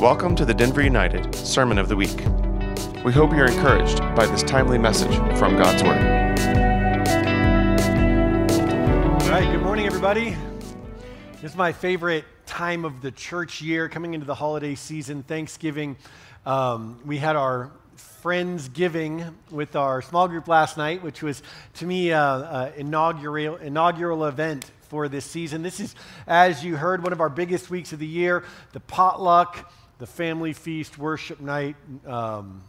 Welcome to the Denver United Sermon of the Week. We hope you're encouraged by this timely message from God's Word. All right, good morning, everybody. This is my favorite time of the church year, coming into the holiday season, Thanksgiving. Um, we had our friends giving with our small group last night, which was to me an inaugural inaugural event for this season. This is, as you heard, one of our biggest weeks of the year the potluck, the family feast, worship night. Um,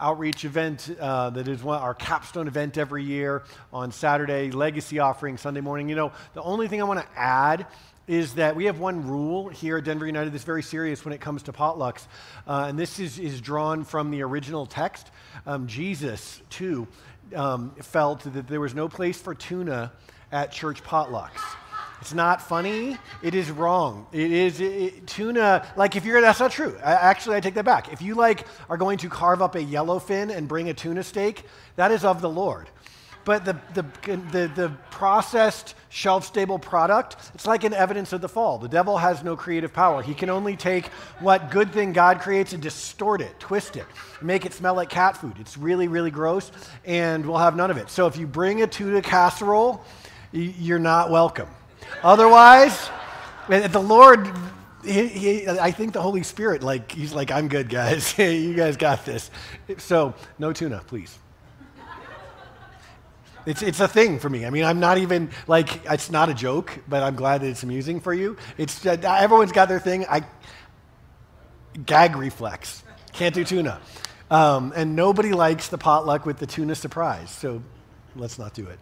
outreach event uh, that is one, our capstone event every year on Saturday, legacy offering Sunday morning. You know, the only thing I want to add is that we have one rule here at Denver United that's very serious when it comes to potlucks, uh, and this is, is drawn from the original text. Um, Jesus, too, um, felt that there was no place for tuna at church potlucks. It's not funny. It is wrong. It is it, tuna. Like if you're, that's not true. I, actually, I take that back. If you like are going to carve up a yellowfin and bring a tuna steak, that is of the Lord. But the, the, the, the processed, shelf stable product, it's like an evidence of the fall. The devil has no creative power. He can only take what good thing God creates and distort it, twist it, make it smell like cat food. It's really, really gross, and we'll have none of it. So if you bring a tuna casserole, you're not welcome. Otherwise, the Lord, he, he, I think the Holy Spirit, like, he's like, I'm good, guys. you guys got this. So, no tuna, please. It's, it's a thing for me. I mean, I'm not even, like, it's not a joke, but I'm glad that it's amusing for you. It's, uh, everyone's got their thing. I, gag reflex. Can't do tuna. Um, and nobody likes the potluck with the tuna surprise, so let's not do it.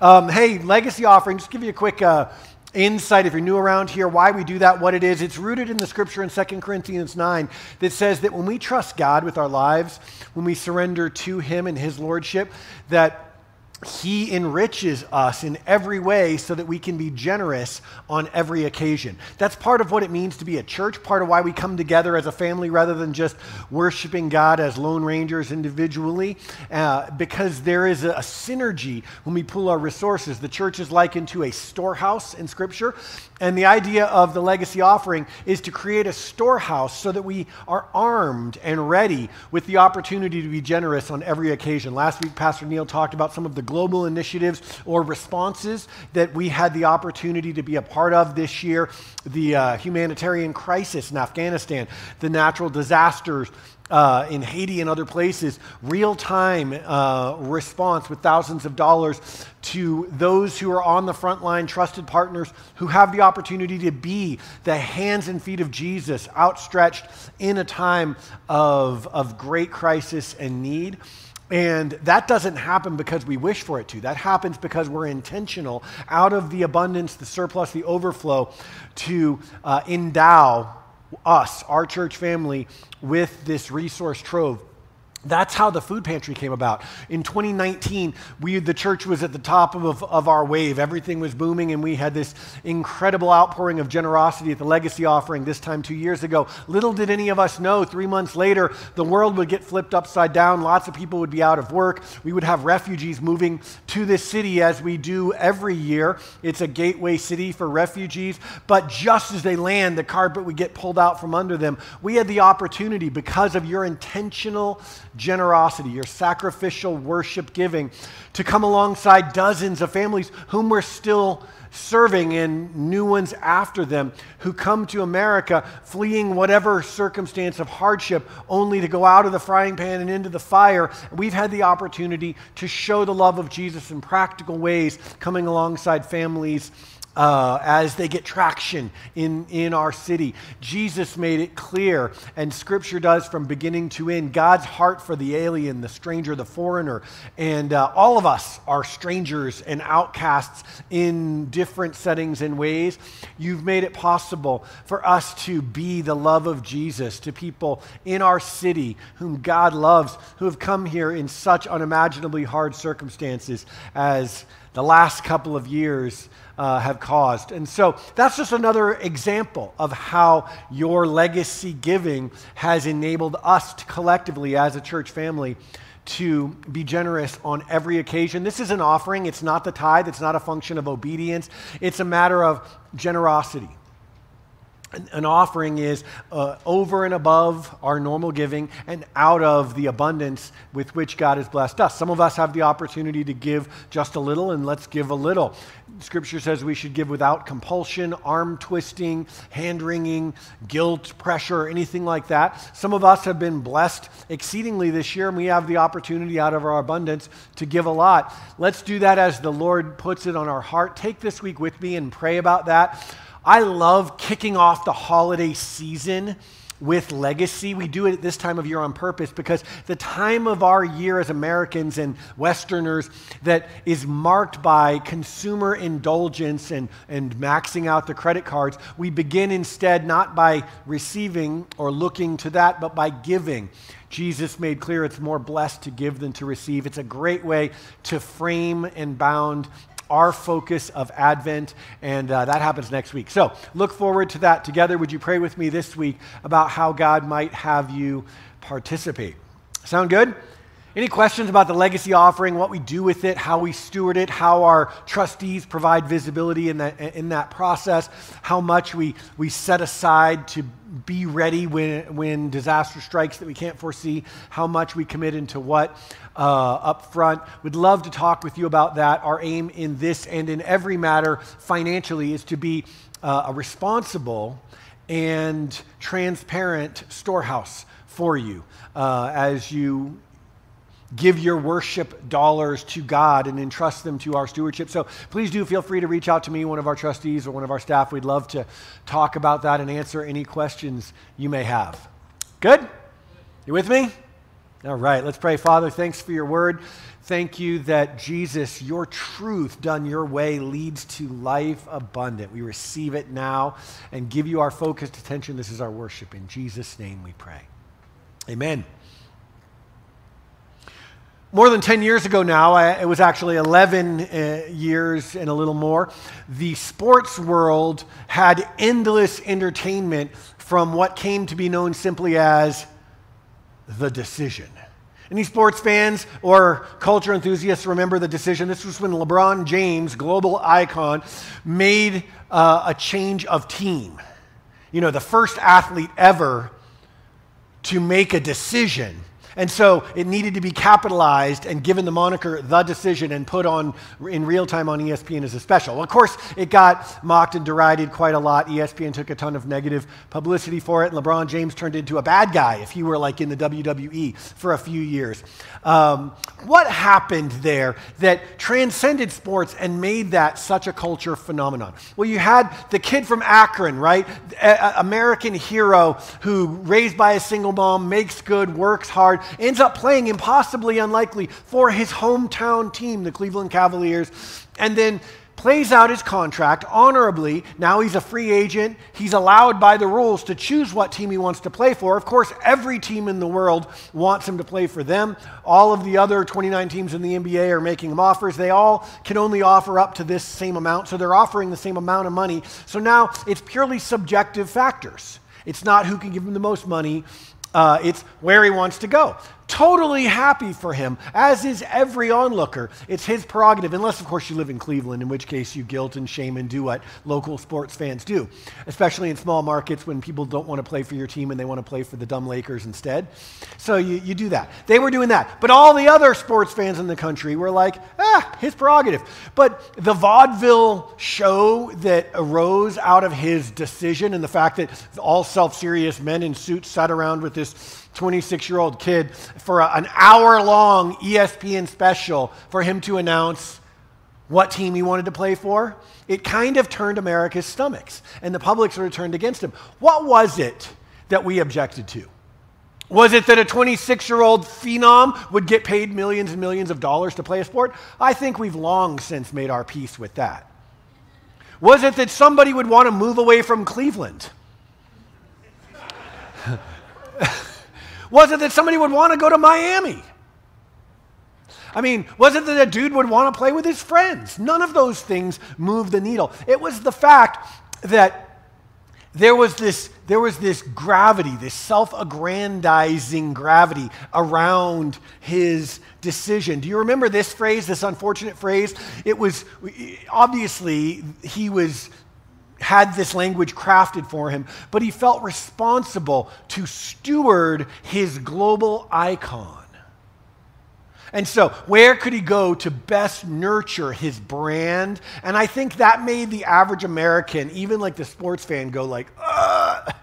Um, hey, legacy offering, just give you a quick uh, insight if you're new around here, why we do that, what it is. It's rooted in the scripture in 2 Corinthians 9 that says that when we trust God with our lives, when we surrender to Him and His Lordship, that he enriches us in every way so that we can be generous on every occasion. That's part of what it means to be a church, part of why we come together as a family rather than just worshiping God as lone rangers individually, uh, because there is a, a synergy when we pull our resources. The church is likened to a storehouse in Scripture, and the idea of the legacy offering is to create a storehouse so that we are armed and ready with the opportunity to be generous on every occasion. Last week, Pastor Neil talked about some of the global initiatives or responses that we had the opportunity to be a part of this year the uh, humanitarian crisis in Afghanistan, the natural disasters uh, in Haiti and other places, real time uh, response with thousands of dollars to those who are on the front line, trusted partners who have the opportunity to be the hands and feet of Jesus outstretched in a time of, of great crisis and need. And that doesn't happen because we wish for it to. That happens because we're intentional out of the abundance, the surplus, the overflow to uh, endow us, our church family, with this resource trove that's how the food pantry came about. In 2019, we, the church was at the top of, of our wave. Everything was booming, and we had this incredible outpouring of generosity at the legacy offering this time two years ago. Little did any of us know, three months later, the world would get flipped upside down. Lots of people would be out of work. We would have refugees moving to this city as we do every year. It's a gateway city for refugees. But just as they land, the carpet would get pulled out from under them. We had the opportunity, because of your intentional generosity, your sacrificial worship giving, to come alongside dozens of families whom we're still serving and new ones after them who come to America fleeing whatever circumstance of hardship only to go out of the frying pan and into the fire. We've had the opportunity to show the love of Jesus in practical ways, coming alongside families uh, as they get traction in, in our city. Jesus made it clear, and Scripture does from beginning to end, God's heart for the alien, the stranger, the foreigner. And uh, all of us are strangers and outcasts in different settings and ways. You've made it possible for us to be the love of Jesus to people in our city whom God loves, who have come here in such unimaginably hard circumstances as the last couple of years uh, have caused. And so that's just another example of how your legacy giving has enabled us to collectively, as a church family, to be generous on every occasion. This is an offering, it's not the tithe, it's not a function of obedience, it's a matter of generosity. An offering is uh, over and above our normal giving and out of the abundance with which God has blessed us. Some of us have the opportunity to give just a little, and let's give a little. Scripture says we should give without compulsion, arm twisting, hand wringing, guilt, pressure, anything like that. Some of us have been blessed exceedingly this year, and we have the opportunity out of our abundance to give a lot. Let's do that as the Lord puts it on our heart. Take this week with me and pray about that. I love kicking off the holiday season with legacy. We do it at this time of year on purpose because the time of our year as Americans and Westerners that is marked by consumer indulgence and, and maxing out the credit cards, we begin instead not by receiving or looking to that, but by giving. Jesus made clear it's more blessed to give than to receive. It's a great way to frame and bound our focus of Advent, and uh, that happens next week. So look forward to that together. Would you pray with me this week about how God might have you participate? Sound good? Any questions about the legacy offering, what we do with it, how we steward it, how our trustees provide visibility in that, in that process, how much we, we set aside to be ready when, when disaster strikes that we can't foresee, how much we commit into what uh, up front. We'd love to talk with you about that. Our aim in this and in every matter financially is to be uh, a responsible and transparent storehouse for you uh, as you give your worship dollars to God and entrust them to our stewardship. So please do feel free to reach out to me, one of our trustees or one of our staff. We'd love to talk about that and answer any questions you may have. Good? You with me? All right, let's pray. Father, thanks for your word. Thank you that Jesus, your truth done your way, leads to life abundant. We receive it now and give you our focused attention. This is our worship. In Jesus' name we pray. Amen more than 10 years ago now, I, it was actually 11 uh, years and a little more, the sports world had endless entertainment from what came to be known simply as the decision. Any sports fans or culture enthusiasts remember the decision? This was when LeBron James, global icon, made uh, a change of team. You know, the first athlete ever to make a decision and so it needed to be capitalized and given the moniker The Decision and put on in real time on ESPN as a special. Of course, it got mocked and derided quite a lot. ESPN took a ton of negative publicity for it. LeBron James turned into a bad guy if he were like in the WWE for a few years. Um, what happened there that transcended sports and made that such a culture phenomenon? Well, you had the kid from Akron, right? A- American hero who, raised by a single mom, makes good, works hard, ends up playing impossibly unlikely for his hometown team, the Cleveland Cavaliers, and then plays out his contract honorably. Now he's a free agent. He's allowed by the rules to choose what team he wants to play for. Of course, every team in the world wants him to play for them. All of the other 29 teams in the NBA are making him offers. They all can only offer up to this same amount, so they're offering the same amount of money. So now it's purely subjective factors. It's not who can give him the most money. Uh, it's where he wants to go totally happy for him, as is every onlooker. It's his prerogative, unless, of course, you live in Cleveland, in which case you guilt and shame and do what local sports fans do, especially in small markets when people don't want to play for your team and they want to play for the dumb Lakers instead. So you, you do that. They were doing that. But all the other sports fans in the country were like, ah, his prerogative. But the vaudeville show that arose out of his decision and the fact that all self serious men in suits sat around with this 26 year old kid for a, an hour long ESPN special for him to announce what team he wanted to play for. It kind of turned America's stomachs, and the public sort of turned against him. What was it that we objected to? Was it that a 26 year old phenom would get paid millions and millions of dollars to play a sport? I think we've long since made our peace with that. Was it that somebody would want to move away from Cleveland? Was it that somebody would want to go to Miami? I mean, was it that a dude would want to play with his friends? None of those things moved the needle. It was the fact that there was this, there was this gravity, this self aggrandizing gravity around his decision. Do you remember this phrase, this unfortunate phrase? It was obviously he was had this language crafted for him, but he felt responsible to steward his global icon. And so, where could he go to best nurture his brand? And I think that made the average American, even like the sports fan, go like, Ugh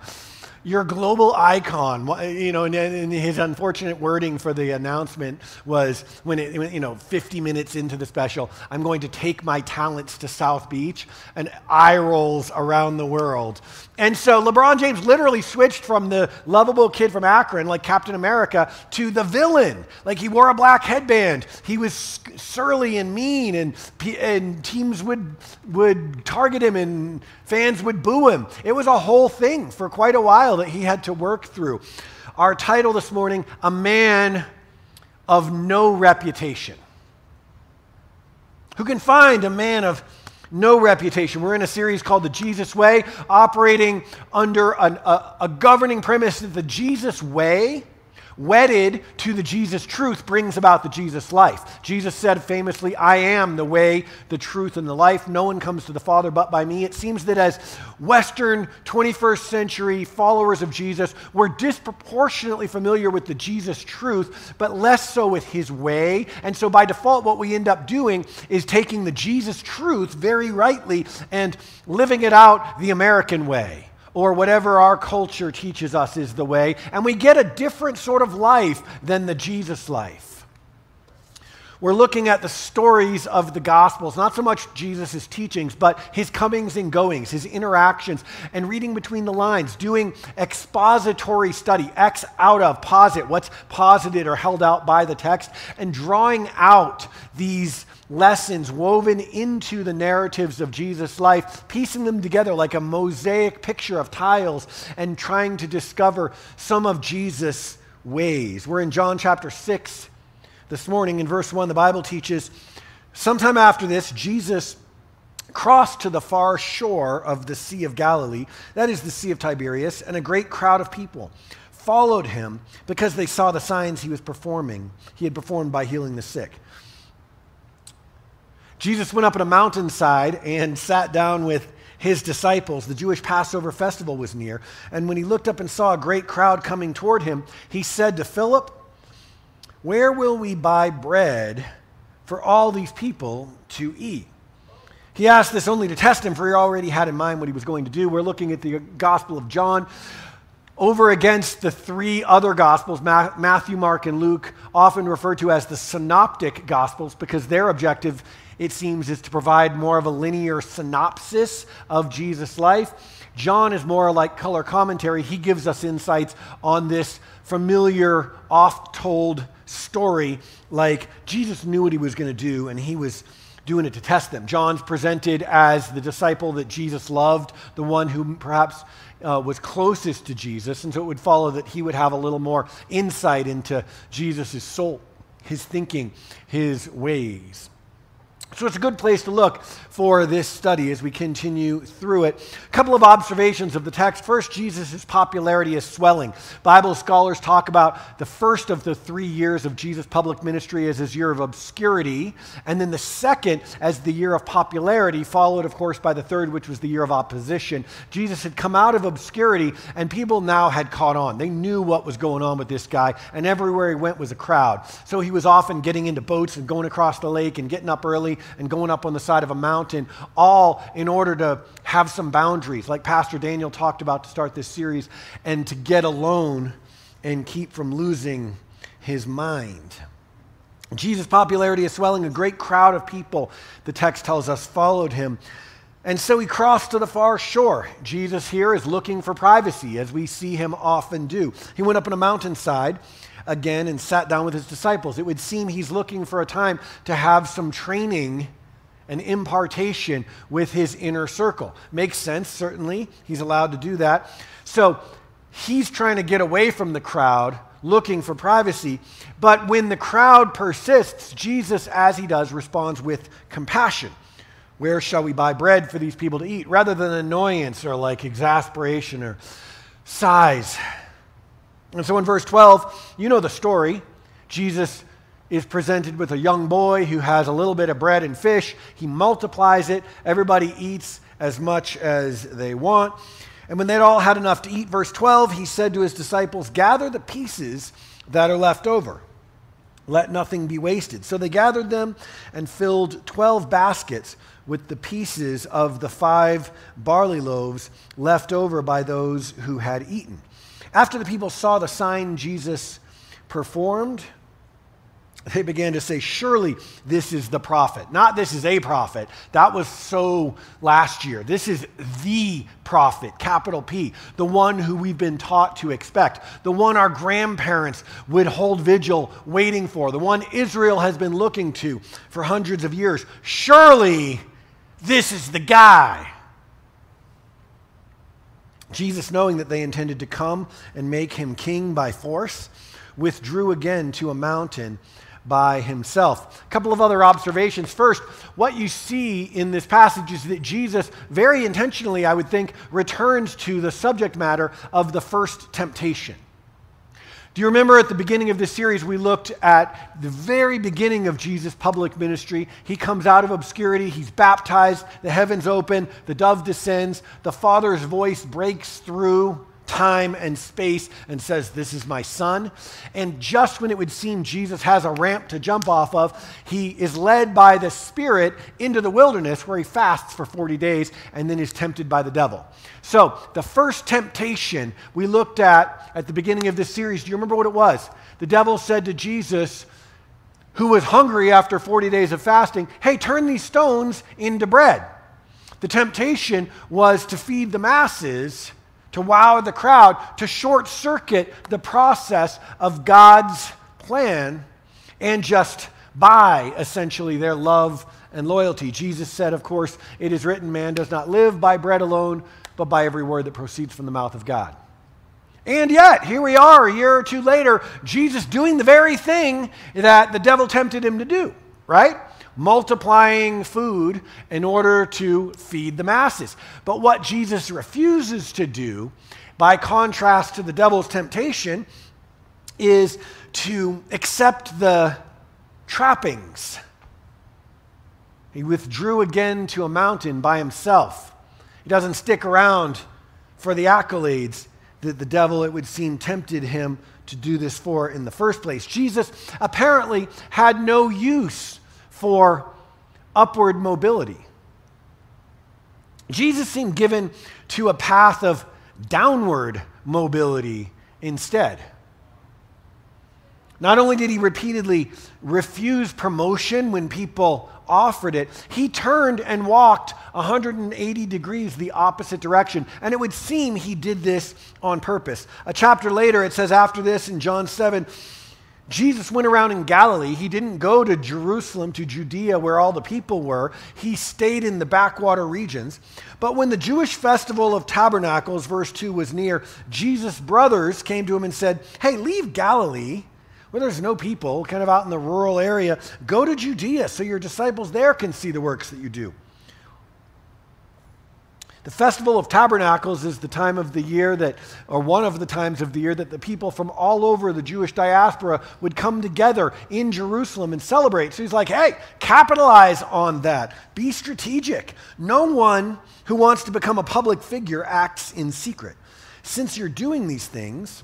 your global icon. You know, and, and, his unfortunate wording for the announcement was when it, you know, 50 minutes into the special, I'm going to take my talents to South Beach, and eye rolls around the world. And so LeBron James literally switched from the lovable kid from Akron, like Captain America, to the villain. Like he wore a black headband. He was surly and mean, and, and teams would, would target him, and fans would boo him. It was a whole thing for quite a while that he had to work through. Our title this morning A Man of No Reputation. Who can find a man of no reputation. We're in a series called The Jesus Way, operating under an, a, a governing premise that the Jesus Way wedded to the Jesus truth brings about the Jesus life. Jesus said famously, I am the way, the truth, and the life. No one comes to the Father but by me. It seems that as Western 21st century followers of Jesus, we're disproportionately familiar with the Jesus truth, but less so with his way. And so by default, what we end up doing is taking the Jesus truth very rightly and living it out the American way or whatever our culture teaches us is the way, and we get a different sort of life than the Jesus life. We're looking at the stories of the Gospels, not so much Jesus' teachings, but his comings and goings, his interactions, and reading between the lines, doing expository study, X out of, posit, what's posited or held out by the text, and drawing out these lessons woven into the narratives of Jesus' life, piecing them together like a mosaic picture of tiles, and trying to discover some of Jesus' ways. We're in John chapter 6 this morning. In verse 1, the Bible teaches sometime after this, Jesus crossed to the far shore of the Sea of Galilee, that is the Sea of Tiberias, and a great crowd of people followed him because they saw the signs he was performing, he had performed by healing the sick. Jesus went up on a mountainside and sat down with his disciples. The Jewish Passover festival was near. And when he looked up and saw a great crowd coming toward him, he said to Philip, Where will we buy bread for all these people to eat? He asked this only to test him, for he already had in mind what he was going to do. We're looking at the Gospel of John over against the three other Gospels, Matthew, Mark, and Luke, often referred to as the synoptic Gospels because their objective it seems, is to provide more of a linear synopsis of Jesus' life. John is more like color commentary. He gives us insights on this familiar, oft told story like Jesus knew what he was going to do and he was doing it to test them. John's presented as the disciple that Jesus loved, the one who perhaps uh, was closest to Jesus, and so it would follow that he would have a little more insight into Jesus' soul, his thinking, his ways. So it's a good place to look for this study as we continue through it. A couple of observations of the text. First, Jesus' popularity is swelling. Bible scholars talk about the first of the three years of Jesus' public ministry as his year of obscurity, and then the second as the year of popularity, followed, of course, by the third, which was the year of opposition. Jesus had come out of obscurity, and people now had caught on. They knew what was going on with this guy, and everywhere he went was a crowd. So he was often getting into boats and going across the lake and getting up early and going up on the side of a mountain, all in order to have some boundaries, like Pastor Daniel talked about to start this series, and to get alone and keep from losing his mind. Jesus' popularity is swelling. A great crowd of people, the text tells us, followed him. And so he crossed to the far shore. Jesus here is looking for privacy, as we see him often do. He went up on a mountainside again and sat down with his disciples. It would seem he's looking for a time to have some training and impartation with his inner circle. Makes sense, certainly. He's allowed to do that. So he's trying to get away from the crowd, looking for privacy. But when the crowd persists, Jesus, as he does, responds with compassion. Where shall we buy bread for these people to eat? Rather than annoyance or like exasperation or sighs. And so in verse 12, you know the story. Jesus is presented with a young boy who has a little bit of bread and fish. He multiplies it, everybody eats, as much as they want. And when they'd all had enough to eat, verse 12, he said to his disciples, Gather the pieces that are left over. Let nothing be wasted. So they gathered them and filled 12 baskets with the pieces of the five barley loaves left over by those who had eaten. After the people saw the sign Jesus performed, they began to say, Surely this is the prophet. Not this is a prophet. That was so last year. This is the prophet, capital P, the one who we've been taught to expect, the one our grandparents would hold vigil waiting for, the one Israel has been looking to for hundreds of years. Surely this is the guy. Jesus, knowing that they intended to come and make him king by force, withdrew again to a mountain by himself. A couple of other observations. First, what you see in this passage is that Jesus, very intentionally, I would think, returns to the subject matter of the first temptation. Do you remember at the beginning of this series, we looked at the very beginning of Jesus' public ministry? He comes out of obscurity, he's baptized, the heavens open, the dove descends, the Father's voice breaks through time and space and says, This is my son. And just when it would seem Jesus has a ramp to jump off of, he is led by the Spirit into the wilderness where he fasts for 40 days and then is tempted by the devil. So, the first temptation we looked at at the beginning of this series, do you remember what it was? The devil said to Jesus, who was hungry after 40 days of fasting, Hey, turn these stones into bread. The temptation was to feed the masses to wow the crowd, to short circuit the process of God's plan and just buy essentially their love and loyalty. Jesus said, of course, it is written, man does not live by bread alone, but by every word that proceeds from the mouth of God. And yet, here we are a year or two later, Jesus doing the very thing that the devil tempted him to do, right? Multiplying food in order to feed the masses. But what Jesus refuses to do, by contrast to the devil's temptation, is to accept the trappings. He withdrew again to a mountain by himself. He doesn't stick around for the accolades that the devil, it would seem, tempted him to do this for in the first place. Jesus apparently had no use for upward mobility. Jesus seemed given to a path of downward mobility instead. Not only did he repeatedly refuse promotion when people offered it, he turned and walked 180 degrees the opposite direction. And it would seem he did this on purpose. A chapter later, it says, after this in John 7, Jesus went around in Galilee. He didn't go to Jerusalem, to Judea, where all the people were. He stayed in the backwater regions. But when the Jewish festival of tabernacles, verse 2, was near, Jesus' brothers came to him and said, Hey, leave Galilee, where there's no people, kind of out in the rural area. Go to Judea so your disciples there can see the works that you do. The Festival of Tabernacles is the time of the year that, or one of the times of the year that the people from all over the Jewish diaspora would come together in Jerusalem and celebrate. So he's like, hey, capitalize on that. Be strategic. No one who wants to become a public figure acts in secret. Since you're doing these things,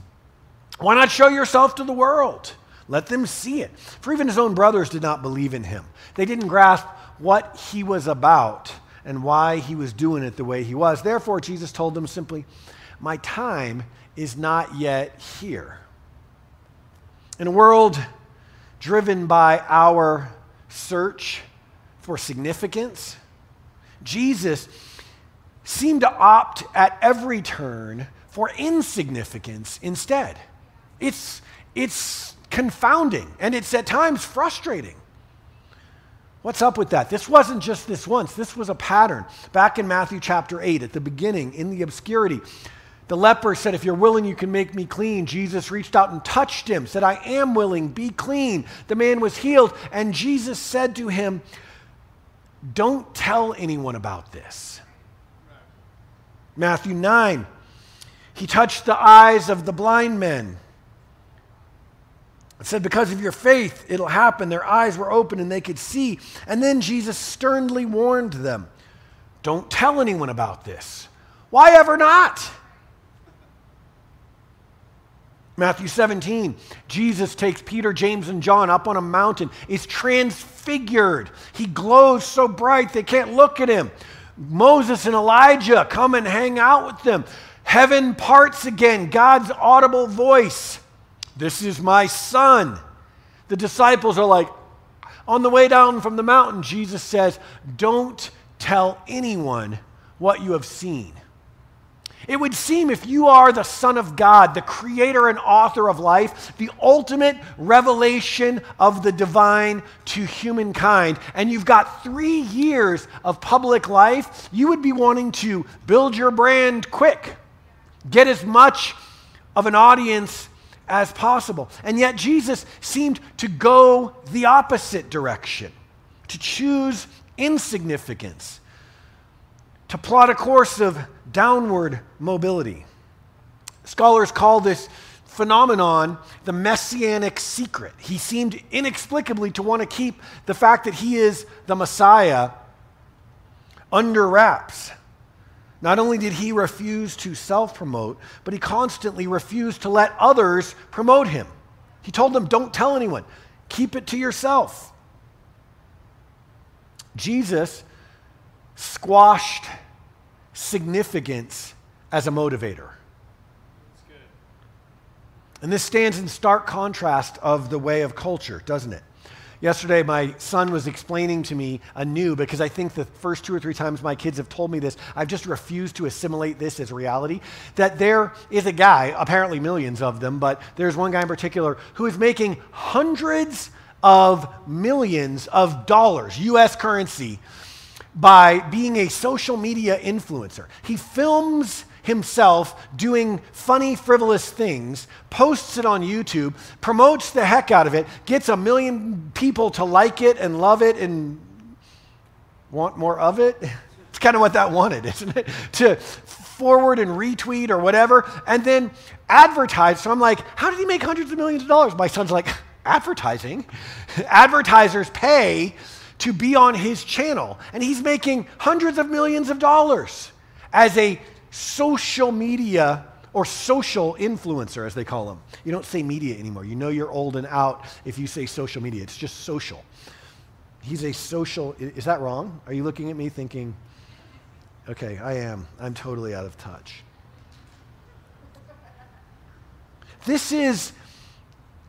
why not show yourself to the world? Let them see it. For even his own brothers did not believe in him, they didn't grasp what he was about and why he was doing it the way he was. Therefore, Jesus told them simply, My time is not yet here. In a world driven by our search for significance, Jesus seemed to opt at every turn for insignificance instead. It's, it's confounding and it's at times frustrating. What's up with that? This wasn't just this once, this was a pattern. Back in Matthew chapter 8, at the beginning, in the obscurity, the leper said, If you're willing, you can make me clean. Jesus reached out and touched him, said, I am willing, be clean. The man was healed, and Jesus said to him, Don't tell anyone about this. Matthew 9, he touched the eyes of the blind men. It said, Because of your faith, it'll happen. Their eyes were open and they could see. And then Jesus sternly warned them Don't tell anyone about this. Why ever not? Matthew 17, Jesus takes Peter, James, and John up on a mountain, is transfigured. He glows so bright they can't look at him. Moses and Elijah come and hang out with them. Heaven parts again, God's audible voice. This is my son. The disciples are like, on the way down from the mountain, Jesus says, Don't tell anyone what you have seen. It would seem if you are the Son of God, the creator and author of life, the ultimate revelation of the divine to humankind, and you've got three years of public life, you would be wanting to build your brand quick, get as much of an audience as possible. And yet, Jesus seemed to go the opposite direction, to choose insignificance, to plot a course of downward mobility. Scholars call this phenomenon the messianic secret. He seemed inexplicably to want to keep the fact that he is the Messiah under wraps. Not only did he refuse to self promote, but he constantly refused to let others promote him. He told them, Don't tell anyone, keep it to yourself. Jesus squashed significance as a motivator. And this stands in stark contrast of the way of culture, doesn't it? Yesterday, my son was explaining to me anew because I think the first two or three times my kids have told me this, I've just refused to assimilate this as reality. That there is a guy, apparently millions of them, but there's one guy in particular who is making hundreds of millions of dollars, US currency, by being a social media influencer. He films himself doing funny, frivolous things, posts it on YouTube, promotes the heck out of it, gets a million people to like it and love it and want more of it. It's kind of what that wanted, isn't it? to forward and retweet or whatever, and then advertise. So I'm like, how did he make hundreds of millions of dollars? My son's like, advertising. Advertisers pay to be on his channel. And he's making hundreds of millions of dollars as a social media or social influencer, as they call them. You don't say media anymore. You know you're old and out if you say social media. It's just social. He's a social. Is that wrong? Are you looking at me thinking, okay, I am. I'm totally out of touch. This is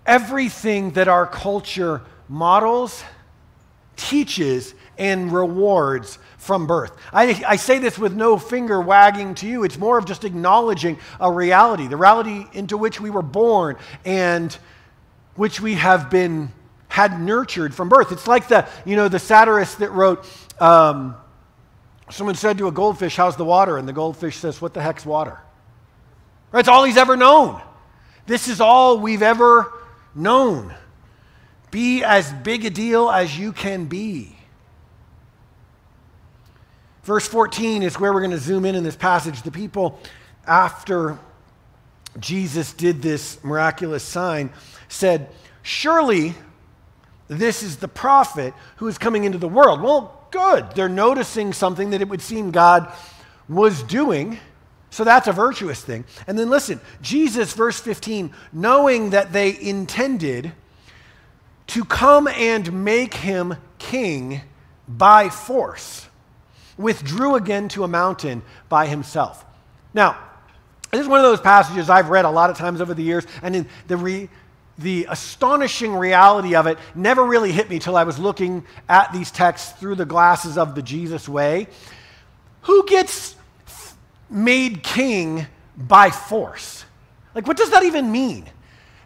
everything that our culture models teaches and rewards from birth. I, I, say this with no finger wagging to you. It's more of just acknowledging a reality, the reality into which we were born and which we have been had nurtured from birth. It's like the, you know, the satirist that wrote, um, someone said to a goldfish, How's the water? And the goldfish says, What the heck's water? Right? It's all he's ever known. This is all we've ever known. Be as big a deal as you can be. Verse 14 is where we're going to zoom in in this passage. The people, after Jesus did this miraculous sign, said, Surely this is the prophet who is coming into the world. Well, good. They're noticing something that it would seem God was doing. So that's a virtuous thing. And then listen, Jesus, verse 15, knowing that they intended to come and make him king by force, withdrew again to a mountain by himself. Now, this is one of those passages I've read a lot of times over the years, and the, re, the astonishing reality of it never really hit me till I was looking at these texts through the glasses of the Jesus way. Who gets made king by force? Like, what does that even mean?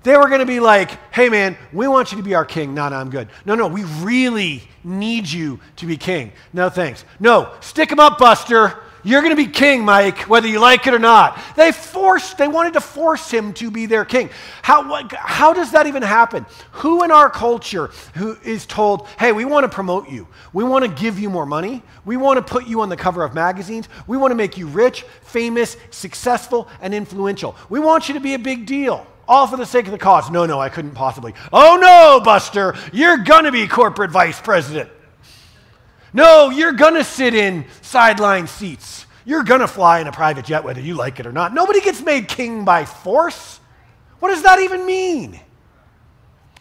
They were going to be like, hey man, we want you to be our king. No, no, I'm good. No, no, we really need you to be king. No, thanks. No, stick him up, Buster. You're going to be king, Mike, whether you like it or not. They forced, they wanted to force him to be their king. How, what, how does that even happen? Who in our culture who is told, hey, we want to promote you. We want to give you more money. We want to put you on the cover of magazines. We want to make you rich, famous, successful, and influential. We want you to be a big deal all for the sake of the cause. No, no, I couldn't possibly. Oh no, Buster, you're going to be corporate vice president. No, you're going to sit in sideline seats. You're going to fly in a private jet whether you like it or not. Nobody gets made king by force. What does that even mean?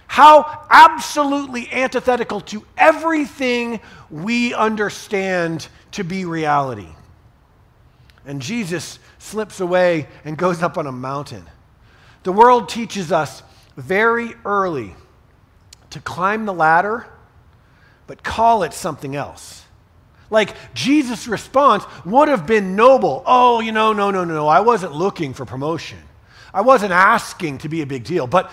How absolutely antithetical to everything we understand to be reality. And Jesus slips away and goes up on a mountain. The world teaches us very early to climb the ladder, but call it something else. Like Jesus' response would have been noble. Oh, you know, no, no, no, no. I wasn't looking for promotion. I wasn't asking to be a big deal, but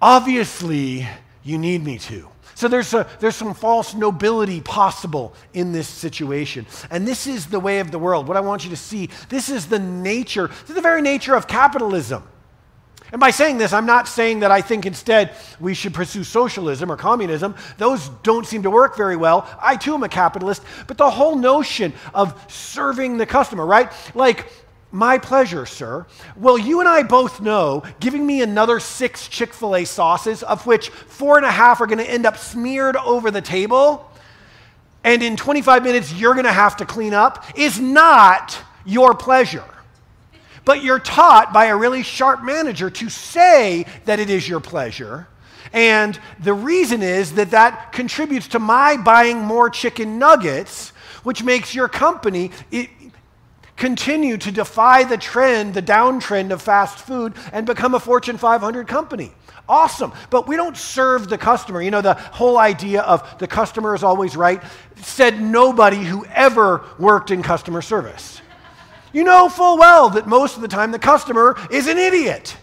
obviously you need me to. So there's, a, there's some false nobility possible in this situation. And this is the way of the world. What I want you to see, this is the nature, this is the very nature of capitalism. And by saying this, I'm not saying that I think instead we should pursue socialism or communism. Those don't seem to work very well. I too am a capitalist. But the whole notion of serving the customer, right? Like, my pleasure, sir. Well, you and I both know giving me another six Chick fil A sauces, of which four and a half are going to end up smeared over the table, and in 25 minutes you're going to have to clean up, is not your pleasure. But you're taught by a really sharp manager to say that it is your pleasure. And the reason is that that contributes to my buying more chicken nuggets, which makes your company continue to defy the trend, the downtrend of fast food, and become a Fortune 500 company. Awesome. But we don't serve the customer. You know, the whole idea of the customer is always right said nobody who ever worked in customer service. You know full well that most of the time the customer is an idiot.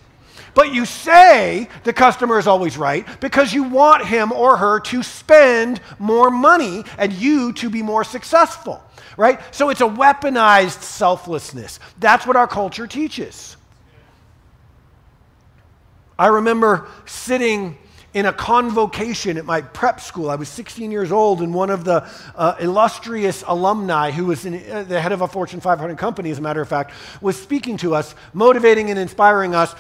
But you say the customer is always right because you want him or her to spend more money and you to be more successful right? So it's a weaponized selflessness. That's what our culture teaches. I remember sitting in a convocation at my prep school. I was 16 years old, and one of the uh, illustrious alumni, who was in, uh, the head of a Fortune 500 company, as a matter of fact, was speaking to us, motivating and inspiring us,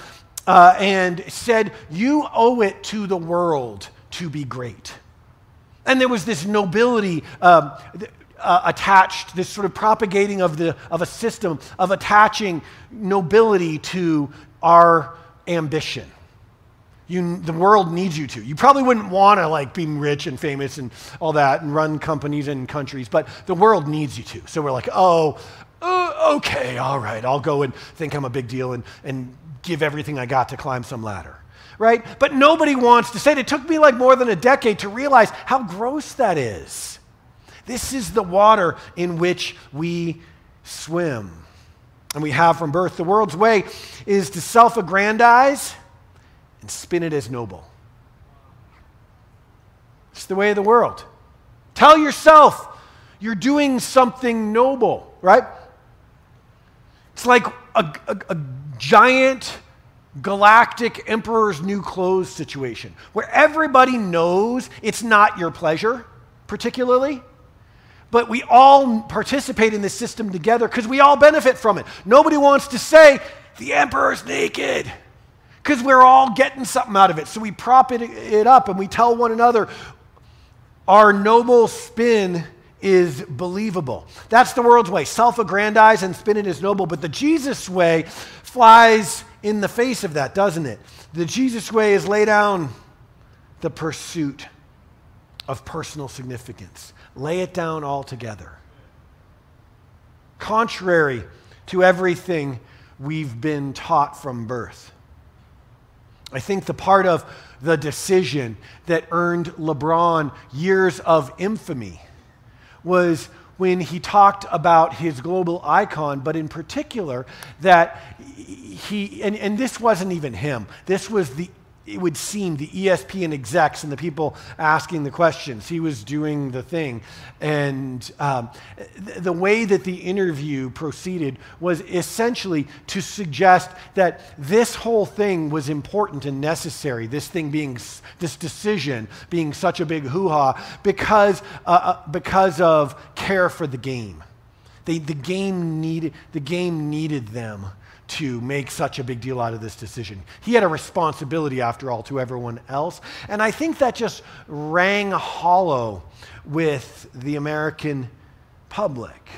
uh, and said, You owe it to the world to be great. And there was this nobility. Um, uh, attached, this sort of propagating of, the, of a system of attaching nobility to our ambition. You, the world needs you to. You probably wouldn't want to like be rich and famous and all that and run companies and countries, but the world needs you to. So we're like, oh, uh, okay, all right, I'll go and think I'm a big deal and, and give everything I got to climb some ladder. Right? But nobody wants to say it. It took me like more than a decade to realize how gross that is. This is the water in which we swim. And we have from birth. The world's way is to self aggrandize and spin it as noble. It's the way of the world. Tell yourself you're doing something noble, right? It's like a, a, a giant galactic emperor's new clothes situation where everybody knows it's not your pleasure, particularly but we all participate in this system together because we all benefit from it. Nobody wants to say, the emperor's naked, because we're all getting something out of it. So we prop it, it up and we tell one another, our noble spin is believable. That's the world's way. Self aggrandize and spin it as noble. But the Jesus way flies in the face of that, doesn't it? The Jesus way is lay down the pursuit of personal significance lay it down altogether. Contrary to everything we've been taught from birth. I think the part of the decision that earned LeBron years of infamy was when he talked about his global icon, but in particular, that he, and, and this wasn't even him, this was the it would seem the ESPN execs and the people asking the questions. He was doing the thing. And um, th- the way that the interview proceeded was essentially to suggest that this whole thing was important and necessary, this thing being, this decision being such a big hoo ha, because, uh, uh, because of care for the game. They, the, game needed, the game needed them to make such a big deal out of this decision. He had a responsibility, after all, to everyone else. And I think that just rang hollow with the American public.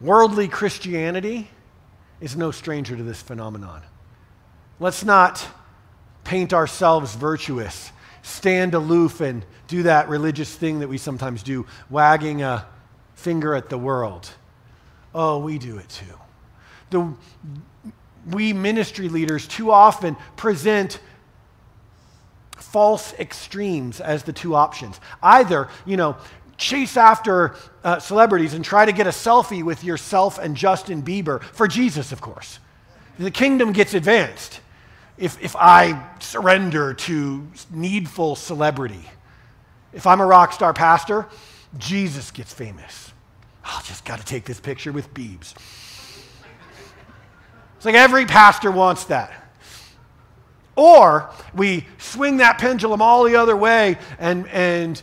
Worldly Christianity is no stranger to this phenomenon. Let's not paint ourselves virtuous, stand aloof, and do that religious thing that we sometimes do, wagging a finger at the world. Oh, we do it too. The, we ministry leaders too often present false extremes as the two options. Either, you know, chase after uh, celebrities and try to get a selfie with yourself and Justin Bieber, for Jesus, of course. The kingdom gets advanced if, if I surrender to needful celebrity. If I'm a rock star pastor, Jesus gets famous. I'll just got to take this picture with Beebs. It's like every pastor wants that. Or we swing that pendulum all the other way and, and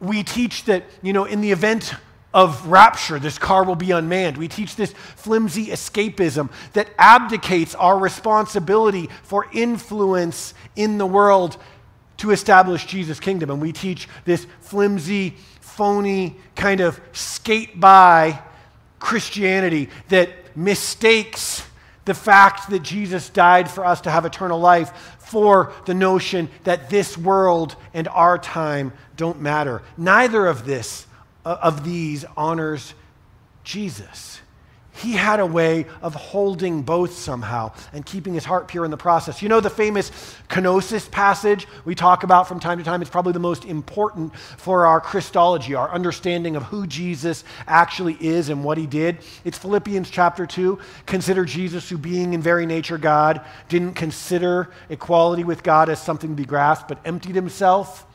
we teach that, you know, in the event of rapture, this car will be unmanned. We teach this flimsy escapism that abdicates our responsibility for influence in the world to establish Jesus' kingdom. And we teach this flimsy, phony, kind of skate by Christianity that mistakes the fact that Jesus died for us to have eternal life for the notion that this world and our time don't matter. Neither of this uh, of these honors Jesus. He had a way of holding both somehow and keeping his heart pure in the process. You know the famous kenosis passage we talk about from time to time? It's probably the most important for our Christology, our understanding of who Jesus actually is and what he did. It's Philippians chapter 2. Consider Jesus, who being in very nature God, didn't consider equality with God as something to be grasped, but emptied himself.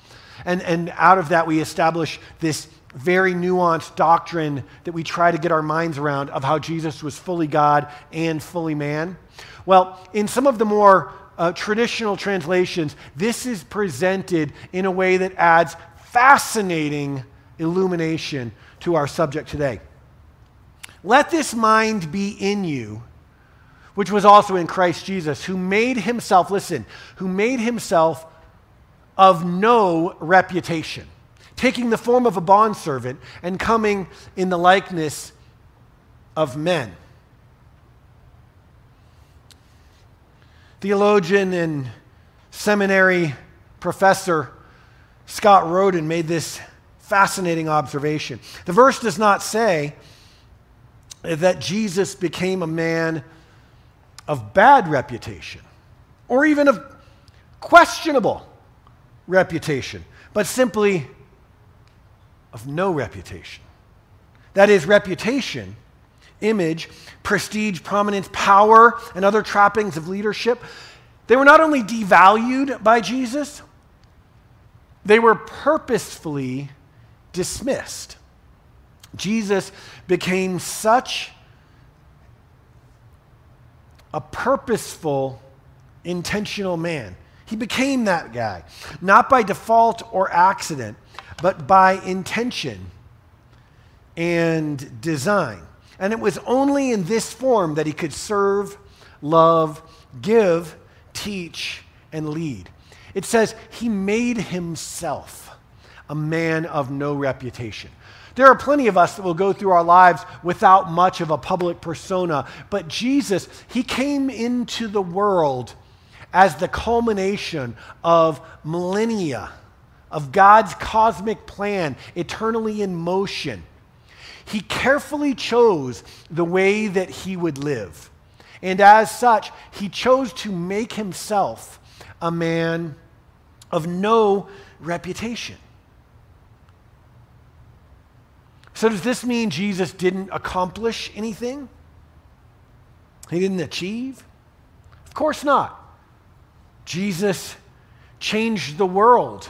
And, and out of that, we establish this very nuanced doctrine that we try to get our minds around of how Jesus was fully God and fully man. Well, in some of the more uh, traditional translations, this is presented in a way that adds fascinating illumination to our subject today. Let this mind be in you, which was also in Christ Jesus, who made himself, listen, who made himself of no reputation taking the form of a bondservant and coming in the likeness of men. Theologian and seminary professor Scott Rodin made this fascinating observation. The verse does not say that Jesus became a man of bad reputation or even of questionable reputation, but simply of no reputation. That is, reputation, image, prestige, prominence, power, and other trappings of leadership. They were not only devalued by Jesus, they were purposefully dismissed. Jesus became such a purposeful, intentional man. He became that guy, not by default or accident, but by intention and design. And it was only in this form that he could serve, love, give, teach, and lead. It says he made himself a man of no reputation. There are plenty of us that will go through our lives without much of a public persona, but Jesus, he came into the world as the culmination of millennia of God's cosmic plan eternally in motion. He carefully chose the way that he would live. And as such, he chose to make himself a man of no reputation. So, does this mean Jesus didn't accomplish anything? He didn't achieve? Of course not. Jesus changed the world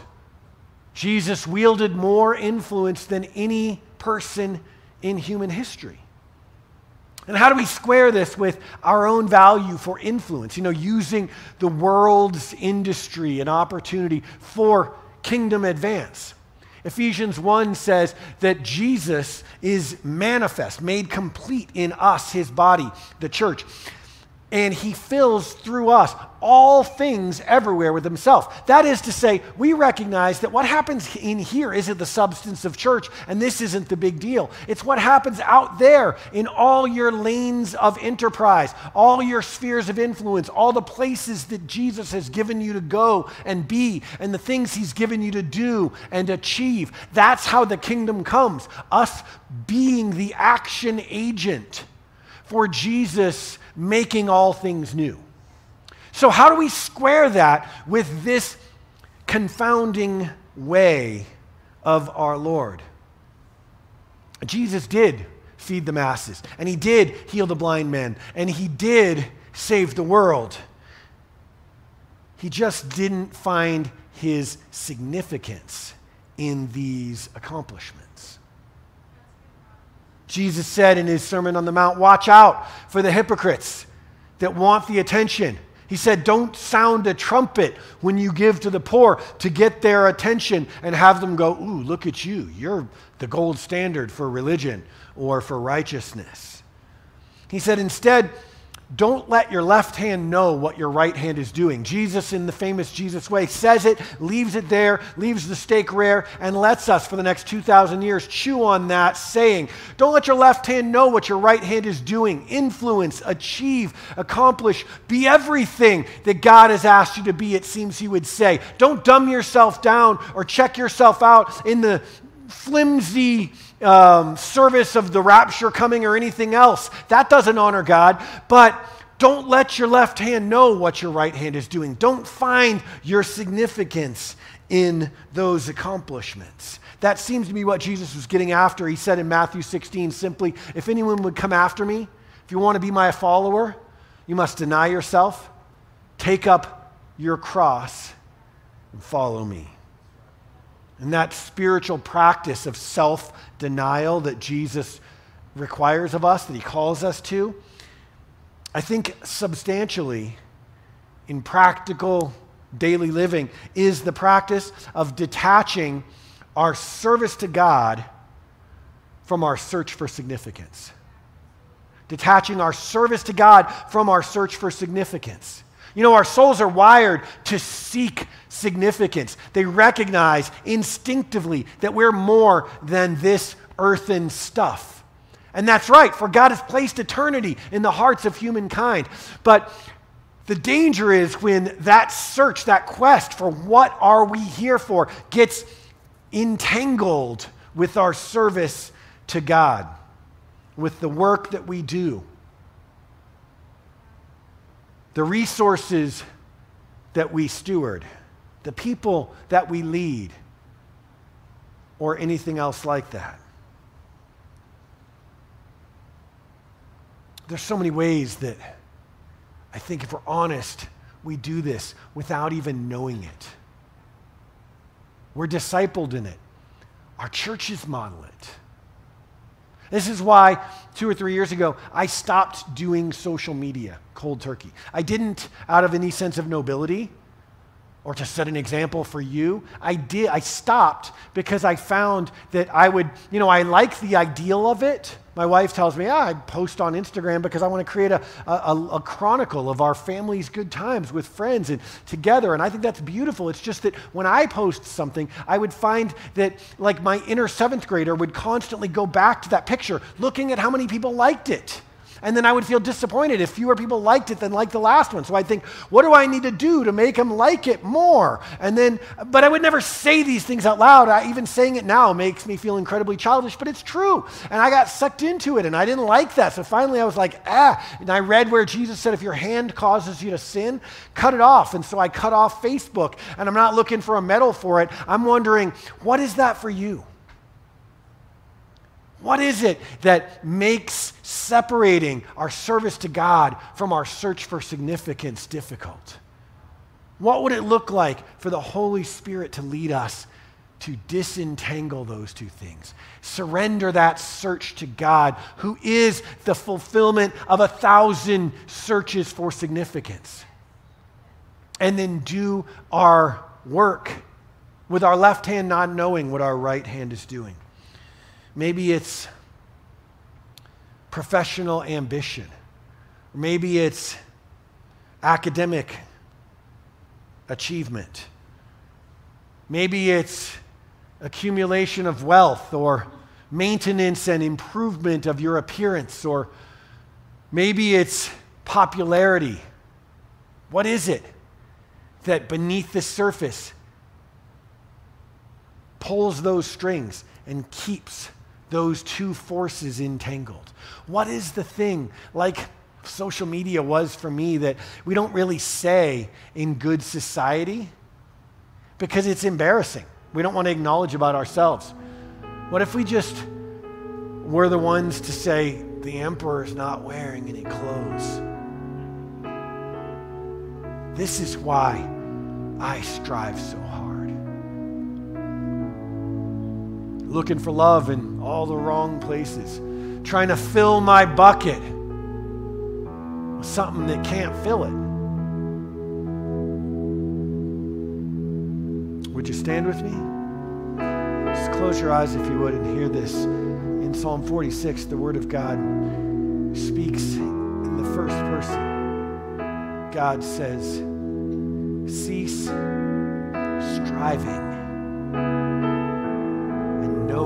Jesus wielded more influence than any person in human history. And how do we square this with our own value for influence? You know, using the world's industry and opportunity for kingdom advance. Ephesians 1 says that Jesus is manifest, made complete in us, his body, the church and he fills through us all things everywhere with himself. That is to say, we recognize that what happens in here isn't the substance of church, and this isn't the big deal. It's what happens out there in all your lanes of enterprise, all your spheres of influence, all the places that Jesus has given you to go and be, and the things he's given you to do and achieve. That's how the kingdom comes, us being the action agent for Jesus making all things new. So, how do we square that with this confounding way of our Lord? Jesus did feed the masses, and he did heal the blind men, and he did save the world. He just didn't find his significance in these accomplishments. Jesus said in his Sermon on the Mount, Watch out for the hypocrites that want the attention. He said, Don't sound a trumpet when you give to the poor to get their attention and have them go, Ooh, look at you. You're the gold standard for religion or for righteousness. He said, Instead, don't let your left hand know what your right hand is doing. Jesus, in the famous Jesus way, says it, leaves it there, leaves the steak rare, and lets us, for the next 2,000 years, chew on that, saying, Don't let your left hand know what your right hand is doing. Influence, achieve, accomplish, be everything that God has asked you to be, it seems He would say. Don't dumb yourself down or check yourself out in the flimsy, um, service of the rapture coming or anything else. That doesn't honor God. But don't let your left hand know what your right hand is doing. Don't find your significance in those accomplishments. That seems to be what Jesus was getting after. He said in Matthew 16 simply, If anyone would come after me, if you want to be my follower, you must deny yourself, take up your cross, and follow me. And that spiritual practice of self denial that Jesus requires of us, that he calls us to, I think substantially in practical daily living is the practice of detaching our service to God from our search for significance. Detaching our service to God from our search for significance. You know, our souls are wired to seek significance. They recognize instinctively that we're more than this earthen stuff. And that's right, for God has placed eternity in the hearts of humankind. But the danger is when that search, that quest for what are we here for, gets entangled with our service to God, with the work that we do the resources that we steward, the people that we lead, or anything else like that. There's so many ways that I think, if we're honest, we do this without even knowing it. We're discipled in it. Our churches model it. This is why two or three years ago I stopped doing social media cold turkey. I didn't out of any sense of nobility or to set an example for you. I did I stopped because I found that I would, you know, I like the ideal of it. My wife tells me, ah, I post on Instagram because I want to create a, a, a, chronicle of our family's good times with friends and together. And I think that's beautiful. It's just that when I post something, I would find that, like, my inner seventh grader would constantly go back to that picture, looking at how many people liked it. And then I would feel disappointed if fewer people liked it than liked the last one. So I'd think, what do I need to do to make them like it more? And then, but I would never say these things out loud. I, even saying it now makes me feel incredibly childish, but it's true. And I got sucked into it and I didn't like that. So finally I was like, ah. And I read where Jesus said, if your hand causes you to sin, cut it off. And so I cut off Facebook and I'm not looking for a medal for it. I'm wondering, what is that for you? What is it that makes separating our service to God from our search for significance difficult? What would it look like for the Holy Spirit to lead us to disentangle those two things? Surrender that search to God, who is the fulfillment of a thousand searches for significance. And then do our work with our left hand not knowing what our right hand is doing. Maybe it's professional ambition. Maybe it's academic achievement. Maybe it's accumulation of wealth or maintenance and improvement of your appearance, or maybe it's popularity. What is it that beneath the surface pulls those strings and keeps those two forces entangled? What is the thing, like social media was for me, that we don't really say in good society because it's embarrassing? We don't want to acknowledge about ourselves. What if we just were the ones to say, the emperor is not wearing any clothes? This is why I strive so hard. Looking for love in all the wrong places, trying to fill my bucket with something that can't fill it. Would you stand with me? Just close your eyes if you would and hear this. In Psalm 46, the Word of God speaks in the first person. God says, Cease striving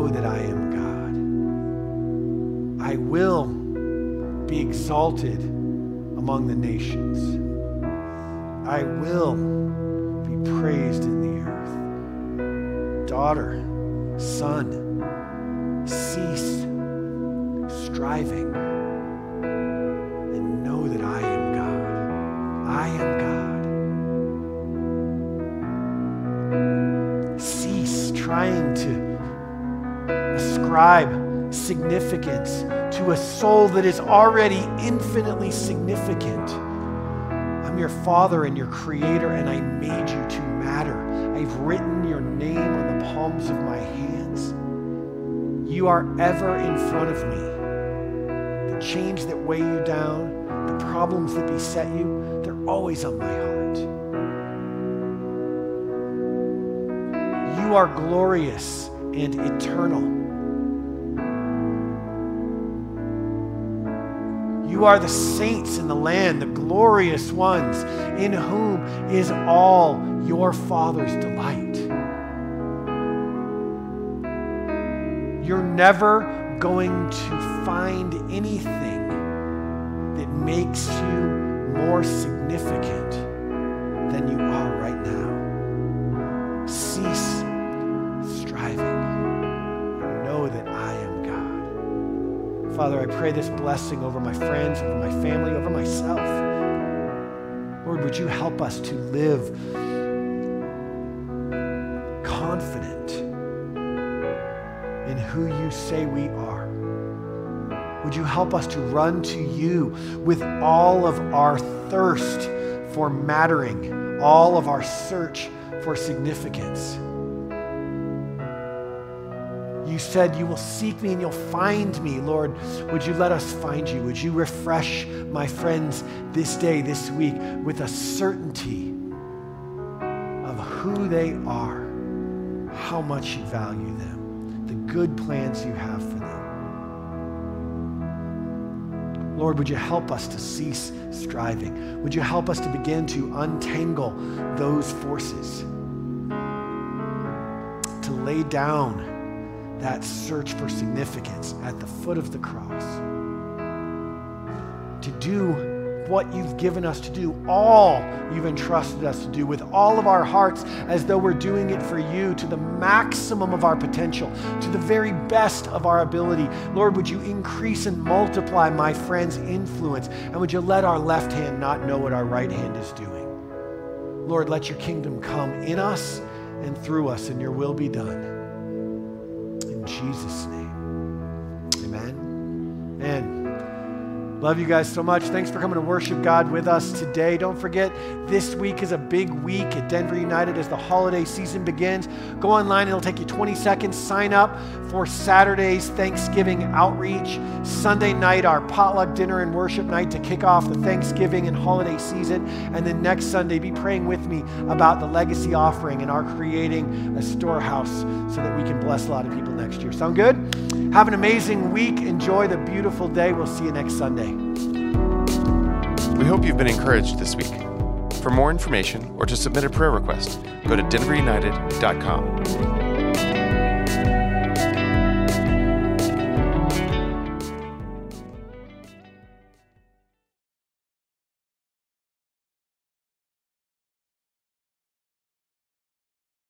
that I am God. I will be exalted among the nations. I will be praised in the earth. Daughter, son, cease striving ascribe significance to a soul that is already infinitely significant. I'm your Father and your Creator, and I made you to matter. I've written your name on the palms of my hands. You are ever in front of me. The chains that weigh you down, the problems that beset you, they're always on my heart. You are glorious and eternal. You are the saints in the land, the glorious ones, in whom is all your Father's delight. You're never going to find anything that makes you more significant than you are right now. Father, I pray this blessing over my friends, over my family, over myself. Lord, would you help us to live confident in who you say we are? Would you help us to run to you with all of our thirst for mattering, all of our search for significance? You said you will seek me and you'll find me. Lord, would you let us find you? Would you refresh my friends this day, this week, with a certainty of who they are, how much you value them, the good plans you have for them? Lord, would you help us to cease striving? Would you help us to begin to untangle those forces? To lay down that search for significance at the foot of the cross. To do what you've given us to do, all you've entrusted us to do with all of our hearts, as though we're doing it for you to the maximum of our potential, to the very best of our ability. Lord, would you increase and multiply my friend's influence, and would you let our left hand not know what our right hand is doing? Lord, let your kingdom come in us and through us, and your will be done. Love you guys so much. Thanks for coming to worship God with us today. Don't forget, this week is a big week at Denver United as the holiday season begins. Go online, it'll take you 20 seconds. Sign up for Saturday's Thanksgiving outreach. Sunday night, our potluck dinner and worship night to kick off the Thanksgiving and holiday season. And then next Sunday, be praying with me about the legacy offering and our creating a storehouse so that we can bless a lot of people next year. Sound good? Have an amazing week. Enjoy the beautiful day. We'll see you next Sunday. We hope you've been encouraged this week. For more information or to submit a prayer request, go to denverunited.com.